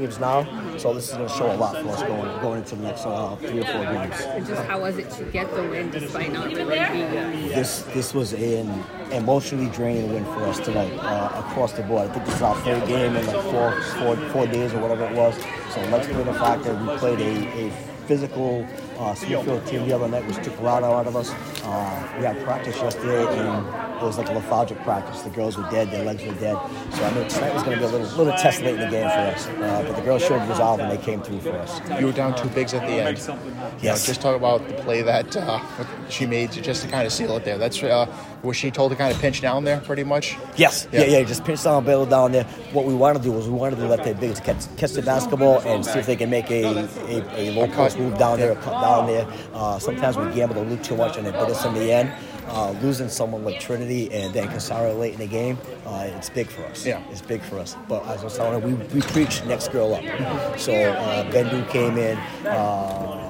games now, so this is going to show a lot for us going going into the next uh, three or four games. And just how was it to get the win despite not really being This this was an emotionally draining win for us tonight uh, across the board. I think this is our third game in like four, four, four days or whatever it was. So let's play the fact that we played a, a physical uh, Smithfield team the other night, which took a lot out of us. Uh, we had practice yesterday, and it was like a lethargic practice. The girls were dead, their legs were dead. So I knew tonight was going to be a little, little test late in the game for us. Uh, but the girls showed resolve, and they came through for us. You were down two bigs at the end. You know, Yes. just talk about the play that uh, she made to just to kind of seal it there. That's uh, was she told to kind of pinch down there, pretty much. Yes, Yeah. yeah, yeah, just pinch down, bail down there. What we want to do is we wanted to let their bigs catch, catch the basketball and see if they can make a, a, a low post move down there, a cut down there. Uh, sometimes we gambled a little too much and it bit us in the end. Uh, losing someone like Trinity and then Casara late in the game, uh, it's big for us. Yeah. It's big for us. But as I was telling her, we, we preach next girl up. So uh, Bendu came in. Uh,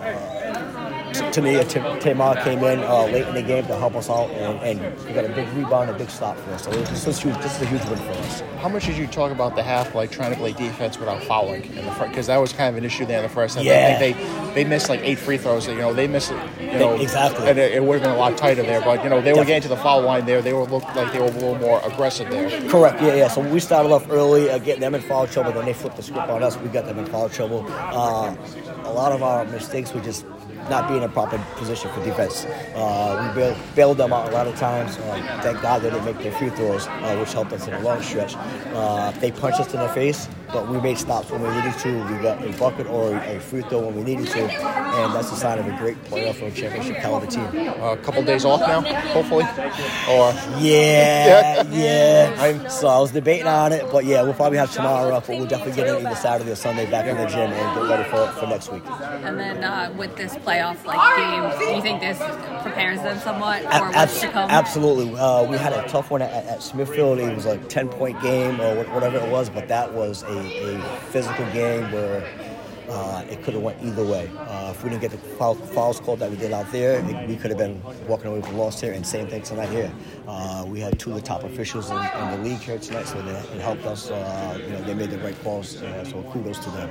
Tania Tamar came in uh, late in the game to help us out, and, and we got a big rebound, a big stop for us. So this is huge. This is a huge win for us. How much did you talk about the half, like trying to play defense without fouling in the front? Because that was kind of an issue there in the first half. Yeah. they they missed like eight free throws. You know, they missed you know Exactly. and it, it would have been a lot tighter there. But you know, they were getting to the foul line there. They were looked like they were a little more aggressive there. Correct. Yeah, yeah. So we started off early, uh, getting them in foul trouble. Then they flipped the script on us. We got them in foul trouble. Uh, a lot of our mistakes were just not being in proper position for defense. Uh, we bailed, bailed them out a lot of times. Uh, thank God they didn't make their free throws, uh, which helped us in a long stretch. Uh, they punched us in the face, but we made stops when we needed to. We got a bucket or a free throw when we needed to, and that's a sign of a great playoff or a championship caliber team. a couple days off now, hopefully, or Yeah, yeah. So I was debating on it, but yeah, we'll probably have tomorrow off, but we'll definitely get in either Saturday or Sunday back in the gym and get ready for, for next week. And then uh, with this playoff like game, do you think this prepares them somewhat for Ab- what's to come? absolutely. Uh, we had a tough one at, at Smithfield. It was like 10 point game or whatever it was, but that was a, a physical game where uh, it could have went either way. Uh, if we didn't get the foul, fouls called that we did out there, it, we could have been walking away with a loss here. And same thing tonight here. Uh, we had two of the top officials in, in the league here tonight, so they, it helped us. Uh, you know, they made the right calls. Uh, so kudos to them.